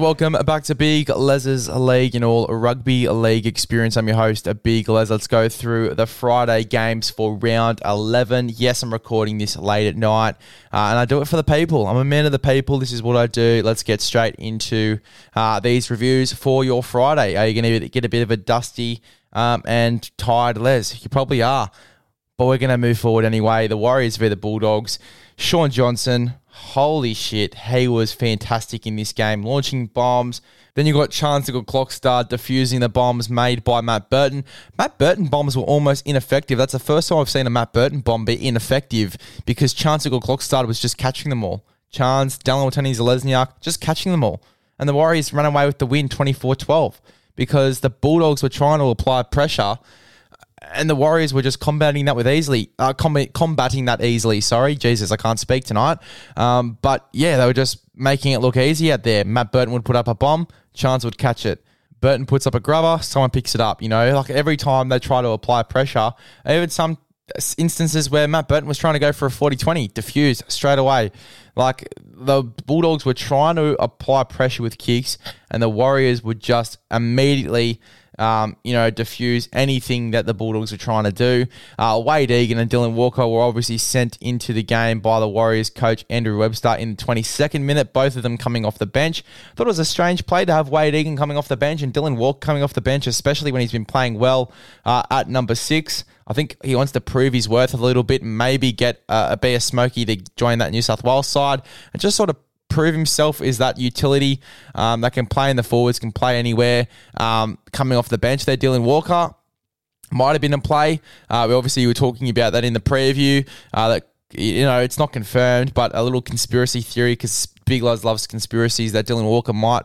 And welcome back to Big Les's League and all rugby league experience. I'm your host, Big Les. Let's go through the Friday games for round 11. Yes, I'm recording this late at night uh, and I do it for the people. I'm a man of the people. This is what I do. Let's get straight into uh, these reviews for your Friday. Are you going to get a bit of a dusty um, and tired Les? You probably are. But we're going to move forward anyway. The Warriors v the Bulldogs. Shaun Johnson, holy shit, he was fantastic in this game, launching bombs. Then you got Charnze Nicoll-Klokstad defusing the bombs made by Matt Burton. Matt Burton bombs were almost ineffective. That's the first time I've seen a Matt Burton bomb be ineffective because Charnze Nicoll-Klokstad was just catching them all. Chance, Dallin Watene-Zelezniak, just catching them all. And the Warriors ran away with the win 24 12 because the Bulldogs were trying to apply pressure and the Warriors were just combating that with easily, uh, com- combating that easily. Sorry, Jesus, I can't speak tonight. Um, but yeah, they were just making it look easy out there. Matt Burton would put up a bomb, Chance would catch it. Burton puts up a grubber, someone picks it up. You know, like every time they try to apply pressure, even some instances where Matt Burton was trying to go for a 40 20, diffuse straight away. Like the Bulldogs were trying to apply pressure with kicks, and the Warriors would just immediately um, you know, diffuse anything that the Bulldogs are trying to do. Uh, Wayde Egan and Dylan Walker were obviously sent into the game by the Warriors coach Andrew Webster in the 22nd minute, both of them coming off the bench. Thought it was a strange play to have Wayde Egan coming off the bench and Dylan Walker coming off the bench, especially when he's been playing well uh, at number six. I think he wants to prove his worth a little bit, maybe get uh, a be a Smoky to join that New South Wales side, and just sort of prove himself is that utility um, that can play in the forwards, can play anywhere. Um, coming off the bench there, Dylan Walker might have been in play. Uh, we obviously were talking about that in the preview. Uh, that you know it's not confirmed, but a little conspiracy theory because Big Les loves conspiracies that Dylan Walker might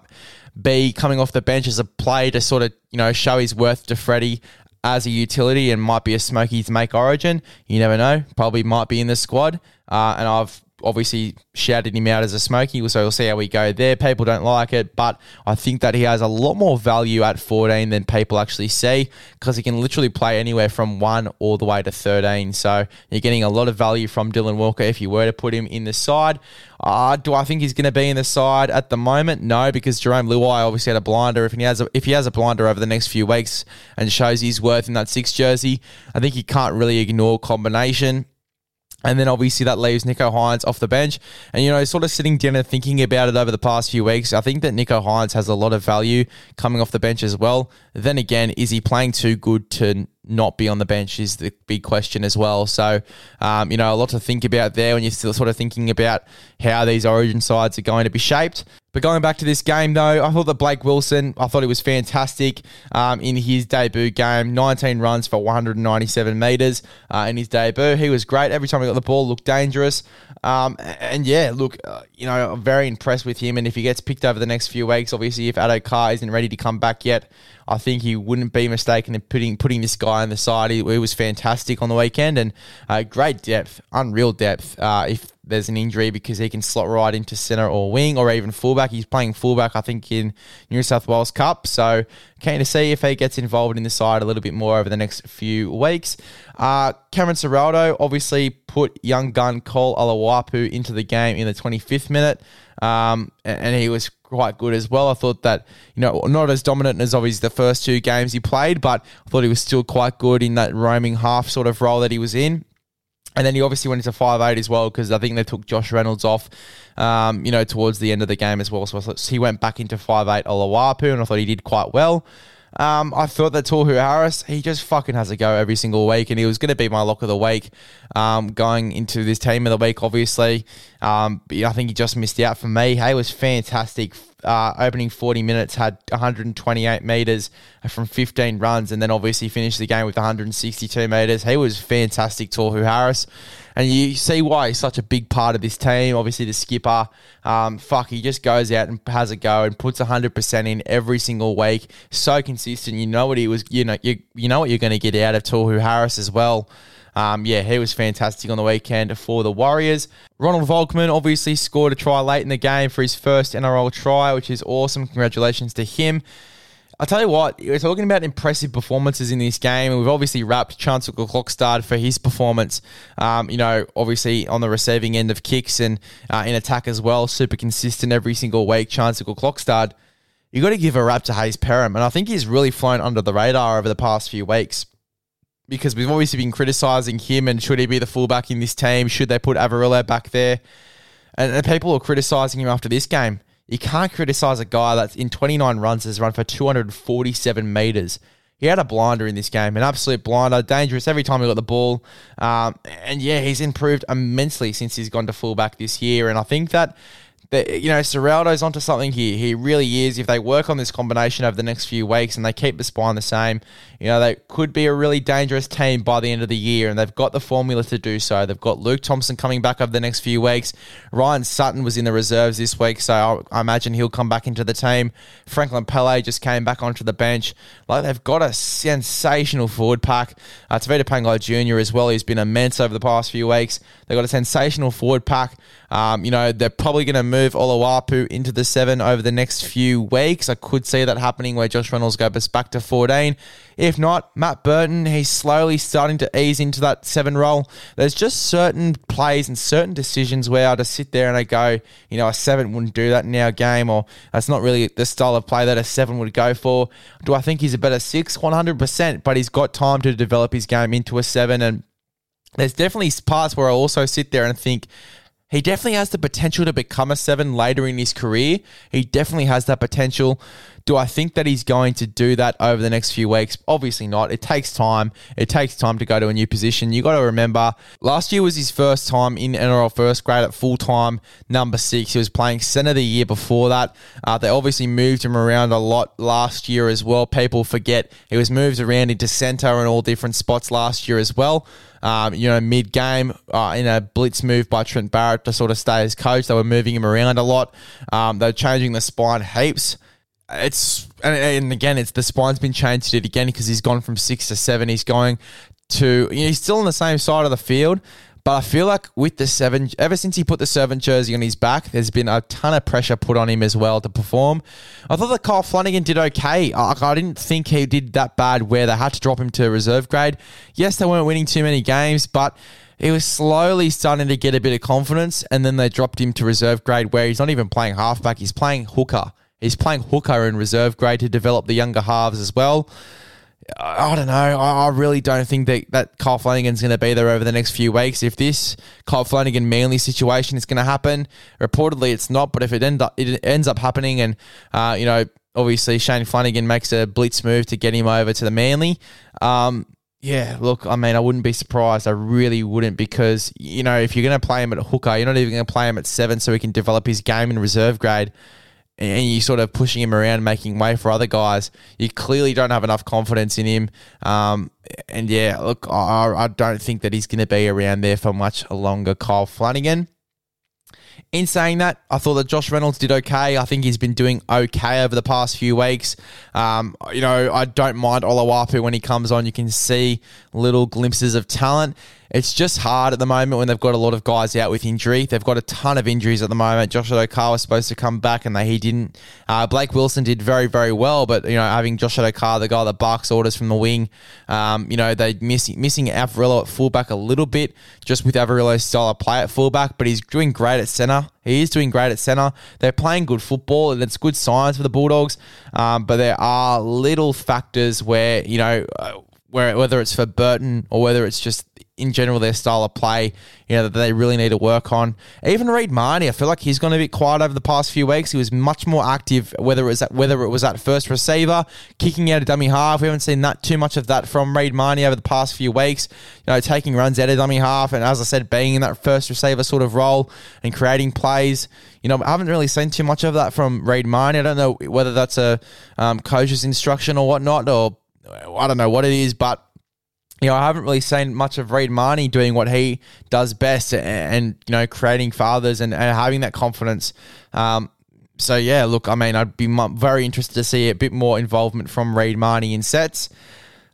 be coming off the bench as a play to sort of you know show his worth to Freddie as a utility and might be a smoky to make Origin. You never know. Probably might be in the squad. Uh, and I've obviously shouted him out as a smoky, so we'll see how we go there. People don't like it, but I think that he has a lot more value at 14 than people actually see because he can literally play anywhere from 1 all the way to 13. So you're getting a lot of value from Dylan Walker if you were to put him in the side. Uh, do I think he's going to be in the side at the moment? No, because Jarome Luai obviously had a blinder. If he has a, if he has a blinder over the next few weeks and shows his worth in that six jersey, I think he can't really ignore combination. And then obviously that leaves Nicho Hynes off the bench. And, you know, sort of sitting down and thinking about it over the past few weeks, I think that Nicho Hynes has a lot of value coming off the bench as well. Then again, is he playing too good to not be on the bench is the big question as well. So, um, you know, a lot to think about there when you're still sort of thinking about how these origin sides are going to be shaped. But going back to this game, though, I thought that Blake Wilson, I thought he was fantastic um, in his debut game. 19 runs for 197 metres uh, in his debut. He was great. Every time he got the ball, looked dangerous. Um, and yeah, look, uh, you know, I'm very impressed with him. And if he gets picked over the next few weeks, obviously, if Addo Carr isn't ready to come back yet, I think he wouldn't be mistaken in putting putting this guy on the side. He, he was fantastic on the weekend and uh, great depth, unreal depth. Uh, if there's an injury because he can slot right into centre or wing or even fullback. He's playing fullback, I think, in New South Wales Cup. So keen to see if he gets involved in the side a little bit more over the next few weeks. Uh, Cameron Ciraldo obviously put young gun Karl Oloapu into the game in the 25th minute, um, and he was quite good as well. I thought that, you know, not as dominant as obviously the first two games he played, but I thought he was still quite good in that roaming half sort of role that he was in. And then he obviously went into five eight as well because I think they took Josh Reynolds off, um, you know, towards the end of the game as well. So he went back into five eight Oloapu, and I thought he did quite well. Um, I thought that Tohu Harris, he just fucking has a go every single week, and he was going to be my lock of the week um, going into this team of the week, obviously. Um, I think he just missed out for me. He was fantastic. Uh, opening 40 minutes, had 128 metres from 15 runs, and then obviously finished the game with 162 metres. He was fantastic, Tohu Harris and you see why he's such a big part of this team. Obviously, the skipper, um, fuck, he just goes out and has a go and puts hundred percent in every single week. So consistent. You know what he was. You know you you know what you're going to get out of Tohu Harris as well. Um, yeah, he was fantastic on the weekend for the Warriors. Ronald Volkman obviously scored a try late in the game for his first NRL try, which is awesome. Congratulations to him. I'll tell you what, we're talking about impressive performances in this game, and we've obviously wrapped Charnze Nicoll-Klokstad for his performance. Um, you know, obviously on the receiving end of kicks and uh, in attack as well, super consistent every single week. Charnze Nicoll-Klokstad, You've got to give a rap to Hayze Perham, and I think he's really flown under the radar over the past few weeks because we've obviously been criticising him and should he be the fullback in this team? Should they put Averillo back there? And, and people are criticising him after this game. You can't criticise a guy that's in 29 runs has run for 247 metres. He had a blinder in this game, an absolute blinder, dangerous every time he got the ball. Um, and yeah, he's improved immensely since he's gone to fullback this year. And I think that you know Ciraldo's onto something here. He really is. If they work on this combination over the next few weeks and they keep the spine the same, you know they could be a really dangerous team by the end of the year. And they've got the formula to do so. They've got Luke Thompson coming back over the next few weeks. Ryan Sutton was in the reserves this week, so I, I imagine he'll come back into the team. Franklin Pele just came back onto the bench. Like they've got a sensational forward pack. Uh, Tevita Pangai Jr. as well. He's been immense over the past few weeks. They've got a sensational forward pack. Um, you know, they're probably going to move Oloapu into the seven over the next few weeks. I could see that happening where Josh Reynolds goes back to 14. If not, Matt Burton, he's slowly starting to ease into that seven role. There's just certain plays and certain decisions where I just sit there and I go, you know, a seven wouldn't do that in our game, or that's not really the style of play that a seven would go for. Do I think he's a better six? 100%, but he's got time to develop his game into a seven. And there's definitely parts where I also sit there and think, he definitely has the potential to become a seven later in his career. He definitely has that potential. Do I think that he's going to do that over the next few weeks? Obviously not. It takes time. It takes time to go to a new position. You got to remember, last year was his first time in NRL first grade at full time, number six. He was playing centre the year before that. Uh, they obviously moved him around a lot last year as well. People forget he was moved around into centre and all different spots last year as well. Um, you know, mid game uh, in a blitz move by Trent Barrett to sort of stay as coach. They were moving him around a lot. Um, they were changing the spine heaps it's and, again, it's the spine's been changed it again because he's gone from six to seven. He's going to you know, he's still on the same side of the field, but I feel like with the seven, ever since he put the servant jersey on his back, there's been a ton of pressure put on him as well to perform. I thought that Kyle Flanagan did okay. I, I didn't think he did that bad where they had to drop him to reserve grade. Yes, they weren't winning too many games, but he was slowly starting to get a bit of confidence, and then they dropped him to reserve grade where he's not even playing halfback, he's playing hooker. He's playing hooker in reserve grade to develop the younger halves as well. I don't know. I really don't think that, that Kyle Flanagan's going to be there over the next few weeks. If this Kyle Flanagan Manly situation is going to happen, reportedly it's not. But if it end up it ends up happening, and uh, you know, obviously Shane Flanagan makes a blitz move to get him over to the Manly. Um, yeah, look, I mean, I wouldn't be surprised. I really wouldn't because you know, if you're going to play him at hooker, you're not even going to play him at seven, so he can develop his game in reserve grade and you're sort of pushing him around, making way for other guys, you clearly don't have enough confidence in him. Um, and yeah, look, I, I don't think that he's going to be around there for much longer. Kyle Flanagan. In saying that, I thought that Josh Reynolds did okay. I think he's been doing okay over the past few weeks. Um, you know, I don't mind Oloapu when he comes on. You can see little glimpses of talent. It's just hard at the moment when they've got a lot of guys out with injury. They've got a ton of injuries at the moment. Josh Addo-Carr was supposed to come back and they, he didn't. Uh, Blake Wilson did very, very well, but, you know, having Josh Addo-Carr, the guy that barks orders from the wing, um, you know, they miss, missing Averillo at fullback a little bit, just with Averillo's style of play at fullback, but he's doing great at centre. He is doing great at centre. They're playing good football, and it's good signs for the Bulldogs. Um, but there are little factors where, you know, uh, where whether it's for Burton or whether it's just in general their style of play, you know, that they really need to work on. Even Reed Mahoney, I feel like he's gone a bit quiet over the past few weeks. He was much more active, whether it was at, whether it was at first receiver, kicking out a dummy half. We haven't seen that too much of that from Reed Mahoney over the past few weeks. You know, taking runs out of dummy half, and as I said, being in that first receiver sort of role and creating plays. You know, I haven't really seen too much of that from Reed Mahoney. I don't know whether that's a um, coach's instruction or whatnot, or I don't know what it is, but you know, I haven't really seen much of Reed Mahoney doing what he does best and, and you know, creating fathers and, and having that confidence. Um, so, yeah, look, I mean, I'd be very interested to see a bit more involvement from Reed Mahoney in sets.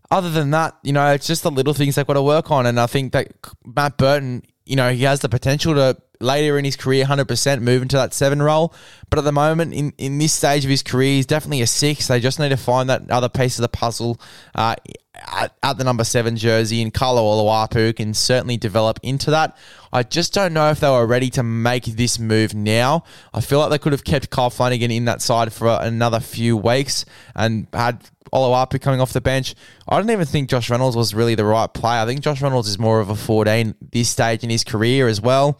Other than that, you know, it's just the little things they've got to work on. And I think that Matt Burton, you know, he has the potential to later in his career 100% move into that seven role. But at the moment, in, in this stage of his career, he's definitely a six. They just need to find that other piece of the puzzle uh, at, at, the number seven jersey. And Karl Oloapu can certainly develop into that. I just don't know if they were ready to make this move now. I feel like they could have kept Kyle Flanagan in that side for another few weeks and had Oloapu coming off the bench. I don't even think Josh Reynolds was really the right play. I think Josh Reynolds is more of a 14 this stage in his career as well.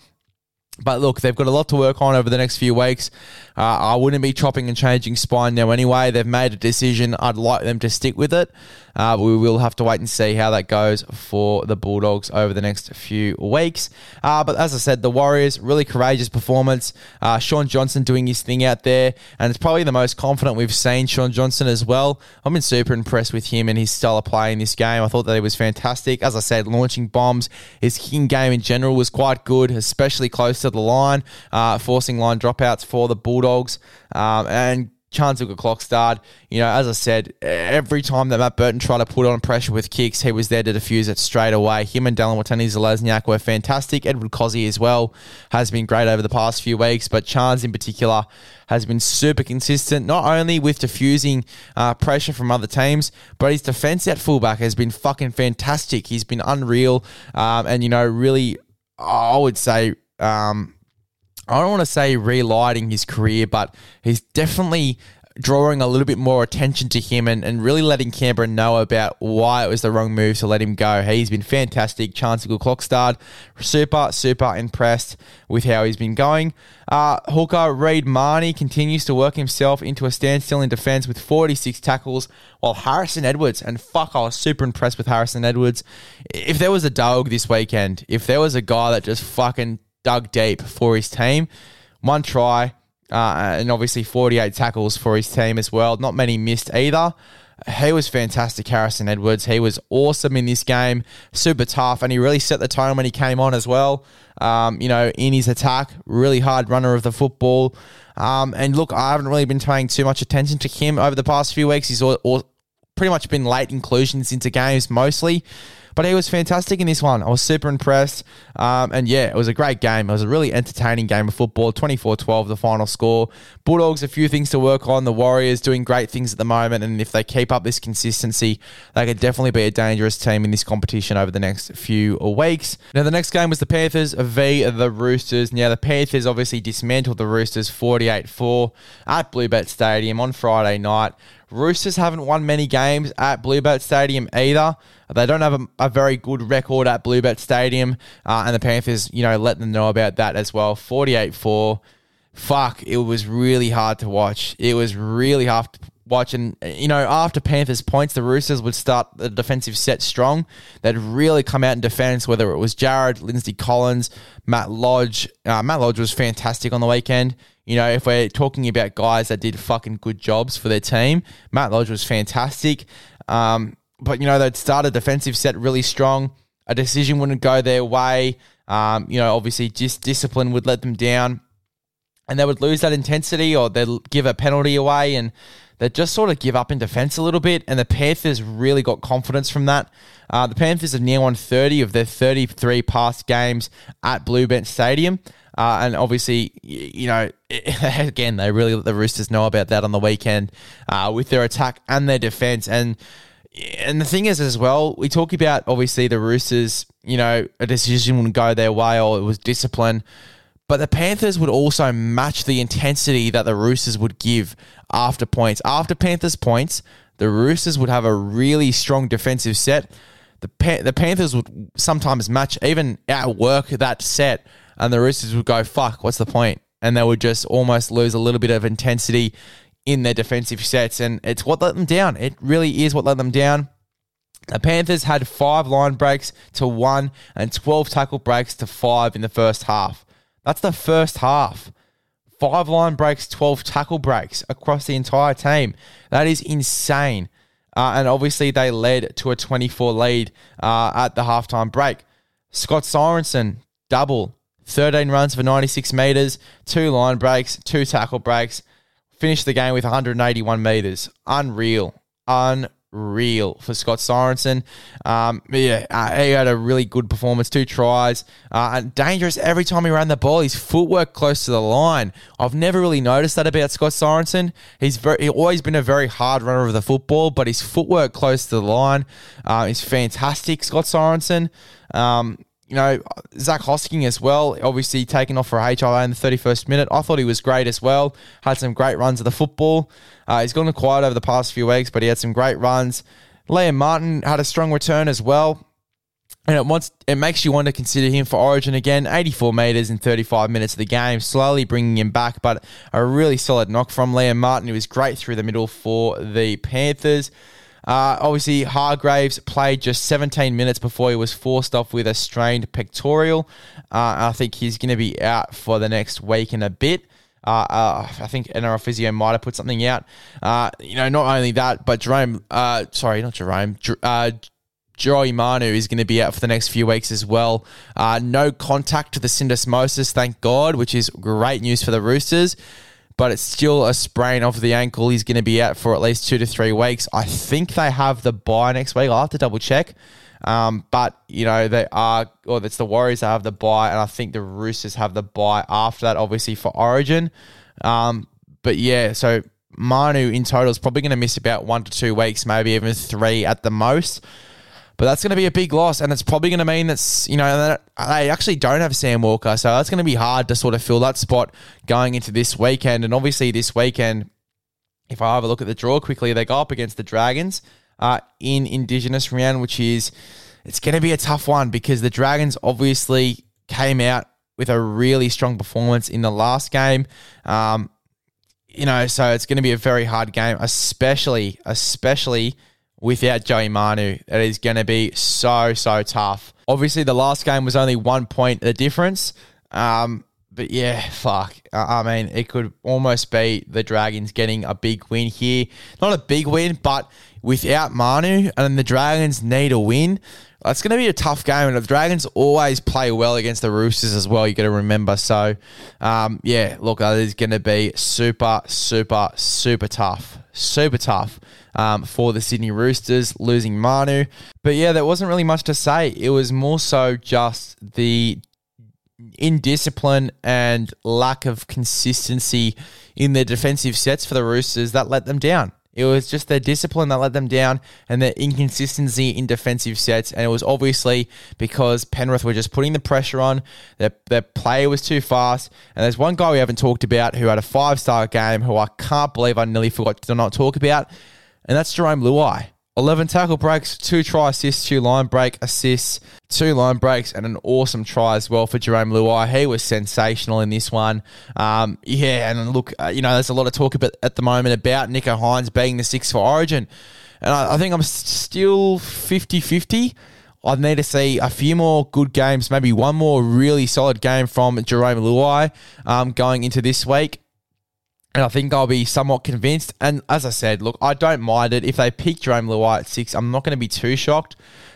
But look, they've got a lot to work on over the next few weeks. Uh, I wouldn't be chopping and changing spine now anyway. They've made a decision. I'd like them to stick with it. Uh, we will have to wait and see how that goes for the Bulldogs over the next few weeks. Uh, but as I said, the Warriors, really courageous performance. Uh, Shaun Johnson doing his thing out there, and it's probably the most confident we've seen Shaun Johnson as well. I've been super impressed with him and his style of play in this game. I thought that he was fantastic. As I said, launching bombs, his kicking game in general was quite good, especially close to the line, uh, forcing line dropouts for the Bulldogs. Um, and Charnze Nicoll-Klokstad. You know, as I said, every time that Matt Burton tried to put on pressure with kicks, he was there to defuse it straight away. Him and Dallin Watene-Zelezniak were fantastic. Edward Kosi as well has been great over the past few weeks, but Chance in particular has been super consistent, not only with diffusing uh, pressure from other teams, but his defense at fullback has been fucking fantastic. He's been unreal, um, and you know, really, I would say. Um, I don't want to say relighting his career, but he's definitely drawing a little bit more attention to him and, and really letting Canberra know about why it was the wrong move to let him go. He's been fantastic. Charnze Nicoll-Klokstad. Super, super impressed with how he's been going. Uh, hooker Reed Mahoney continues to work himself into a standstill in defence with 46 tackles, while Harrison Edwards, and fuck, I was super impressed with Harrison Edwards. If there was a dog this weekend, if there was a guy that just fucking dug deep for his team. One try, uh, and obviously 48 tackles for his team as well. Not many missed either. He was fantastic, Harrison Edwards. He was awesome in this game, super tough, and he really set the tone when he came on as well. Um, you know, in his attack, really hard runner of the football. Um, and look, I haven't really been paying too much attention to him over the past few weeks. He's all, all, pretty much been late inclusions into games mostly. But he was fantastic in this one. I was super impressed. Um, and yeah, it was a great game. It was a really entertaining game of football. 24 12, the final score. Bulldogs, a few things to work on. The Warriors doing great things at the moment. And if they keep up this consistency, they could definitely be a dangerous team in this competition over the next few weeks. Now, the next game was the Panthers v. the Roosters. Now, the Panthers obviously dismantled the Roosters 48 4 at Bluebet Stadium on Friday night. Roosters haven't won many games at Bluebet Stadium either. They don't have a, a very good record at Bluebet Stadium, uh, and the Panthers, you know, let them know about that as well. 48 4. Fuck, it was really hard to watch. It was really hard to watch. And, you know, after Panthers points, the Roosters would start the defensive set strong. They'd really come out in defense, whether it was Jared, Lindsay Collins, Matt Lodge. Uh, Matt Lodge was fantastic on the weekend. You know, if we're talking about guys that did fucking good jobs for their team, Matt Lodge was fantastic. Um, but, you know, they'd start a defensive set really strong. A decision wouldn't go their way. Um, you know, obviously, just discipline would let them down. And they would lose that intensity or they'd give a penalty away and they'd just sort of give up in defense a little bit. And the Panthers really got confidence from that. Uh, the Panthers have now won 30 of their 33 past games at Bluebet Stadium. Uh, and obviously, you know, again, they really let the Roosters know about that on the weekend uh, with their attack and their defense. And and the thing is, as well, we talk about obviously the Roosters. You know, a decision wouldn't go their way, or it was discipline. But the Panthers would also match the intensity that the Roosters would give after points. After Panthers points, the Roosters would have a really strong defensive set. The pa- the Panthers would sometimes match, even outwork that set and the Roosters would go, fuck, what's the point? And they would just almost lose a little bit of intensity in their defensive sets. And it's what let them down. It really is what let them down. The Panthers had five line breaks to one and 12 tackle breaks to five in the first half. That's the first half. Five line breaks, 12 tackle breaks across the entire team. That is insane. Uh, and obviously, they led to a 24 lead uh, at the halftime break. Scott Sorensen, double. 13 runs for 96 metres, two line breaks, two tackle breaks. Finished the game with 181 metres. Unreal. Unreal. for Scott Sorensen. Um, yeah, uh, he had a really good performance, two tries, uh, and dangerous every time he ran the ball. His footwork close to the line. I've never really noticed that about Scott Sorensen. He's very, he's always been a very hard runner of the football, but his footwork close to the line uh, is fantastic. Scott Sorensen. Um, you know, Zac Hosking as well, obviously taken off for HIA in the 31st minute. I thought he was great as well. Had some great runs of the football. Uh, he's gone quiet over the past few weeks, but he had some great runs. Liam Martin had a strong return as well. And it wants it makes you want to consider him for Origin again. 84 metres in 35 minutes of the game, slowly bringing him back, but a really solid knock from Liam Martin, who was great through the middle for the Panthers. Uh, obviously, Hargreaves played just 17 minutes before he was forced off with a strained pectoral. Uh, I think he's going to be out for the next week and a bit. Uh, uh, I think NRL Physio might have put something out. Uh, you know, not only that, but Jerome, uh, sorry, not Jerome, Joey Manu is going to be out for the next few weeks as well. No contact to the syndesmosis, thank God, which is great news for the Roosters but it's still a sprain of the ankle. He's going to be out for at least two to three weeks. I think they have the buy next week. I'll have to double check. Um, but, you know, they are, or it's the Warriors that have the buy, and I think the Roosters have the buy after that, obviously, for Origin. Um, but yeah, so Manu in total is probably going to miss about one to two weeks, maybe even three at the most. But that's going to be a big loss, and it's probably going to mean that's you know they actually don't have Sam Walker, so that's going to be hard to sort of fill that spot going into this weekend. And obviously, this weekend, if I have a look at the draw quickly, they go up against the Dragons uh, in Indigenous round, which is it's going to be a tough one because the Dragons obviously came out with a really strong performance in the last game. Um, you know, so it's going to be a very hard game, especially especially without Joey Manu. It is going to be so, so tough. Obviously, the last game was only one point the difference. Um, but yeah, fuck. I mean, it could almost be the Dragons getting a big win here. Not a big win, but without Manu, and the Dragons need a win. It's going to be a tough game, and the Dragons always play well against the Roosters as well. You got to remember. So, um, yeah, look, that is going to be super, super, super tough, super tough um, for the Sydney Roosters losing Manu. But yeah, there wasn't really much to say. It was more so just the indiscipline and lack of consistency in their defensive sets for the Roosters that let them down. It was just their discipline that let them down and their inconsistency in defensive sets. And it was obviously because Penrith were just putting the pressure on. Their, their play was too fast. And there's one guy we haven't talked about who had a five star game who I can't believe I nearly forgot to not talk about. And that's Jarome Luai. 11 tackle breaks, two try assists, two line break assists, two line breaks, and an awesome try as well for Jarome Luai. He was sensational in this one. Um, yeah, and look, uh, you know, there's a lot of talk about, at the moment about Nicho Hynes being the six for Origin. And I, I think I'm still 50 50. I need to see a few more good games, maybe one more really solid game from Jarome Luai um, going into this week. And I think I'll be somewhat convinced. And as I said, look, I don't mind it. If they pick Jarome Luai at six, I'm not going to be too shocked.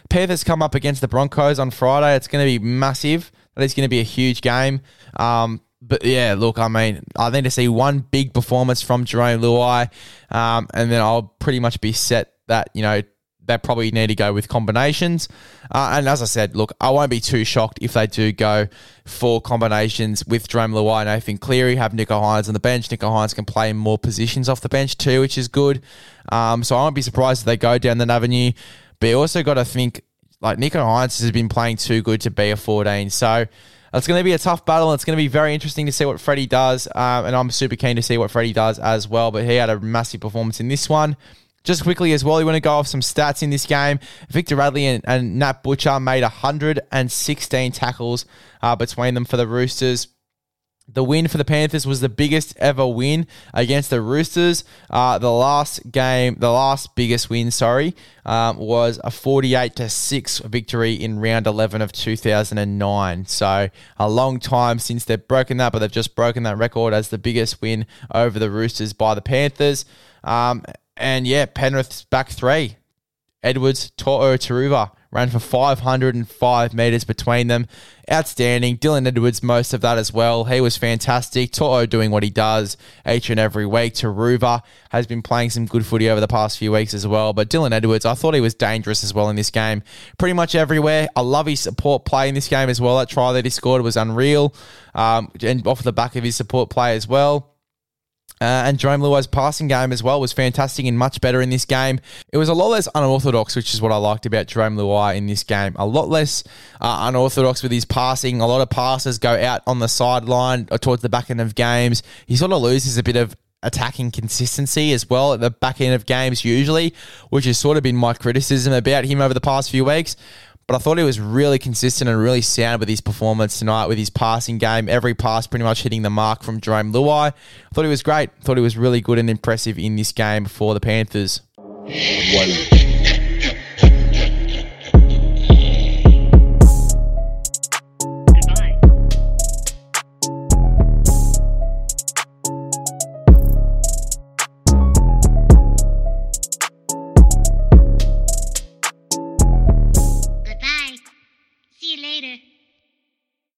Panthers come up against the Broncos on Friday. It's going to be massive. That is going to be a huge game. Um, but yeah, look, I mean, I need to see one big performance from Jarome Luai, um, and then I'll pretty much be set that, you know, they probably need to go with combinations. Uh, and as I said, look, I won't be too shocked if they do go for combinations with Jarome Luai and Nathan Cleary, have Nicho Hynes on the bench. Nicho Hynes can play more positions off the bench too, which is good. Um, so I won't be surprised if they go down that avenue. But you also got to think, like, Nicho Hynes has been playing too good to be a 14. So it's going to be a tough battle. It's going to be very interesting to see what Freddie does. Um, and I'm super keen to see what Freddie does as well. But he had a massive performance in this one. Just quickly as well, you want to go off some stats in this game. Victor Radley and, and Nat Butcher made 116 tackles uh, between them for the Roosters. The win for the Panthers was the biggest ever win against the Roosters. Uh, the last game, the last biggest win, sorry, um, was a 48 to 6 victory in round 11 of 2009. So a long time since they've broken that, but they've just broken that record as the biggest win over the Roosters by the Panthers. Um, and yeah, Penrith's back three. Edwards, To'o Turuva ran for 505 metres between them. Outstanding. Dylan Edwards, most of that as well. He was fantastic. Toto doing what he does each and every week. Turuva has been playing some good footy over the past few weeks as well. But Dylan Edwards, I thought he was dangerous as well in this game. Pretty much everywhere. I love his support play in this game as well. That try that he scored was unreal. Um, and off the back of his support play as well. Uh, and Jarome Luai's passing game as well was fantastic and much better in this game. It was a lot less unorthodox, which is what I liked about Jarome Luai in this game. A lot less uh, unorthodox with his passing. A lot of passes go out on the sideline or towards the back end of games. He sort of loses a bit of attacking consistency as well at the back end of games usually, which has sort of been my criticism about him over the past few weeks. But I thought he was really consistent and really sound with his performance tonight with his passing game. Every pass pretty much hitting the mark from Jarome Luai. I thought he was great. I thought he was really good and impressive in this game for the Panthers.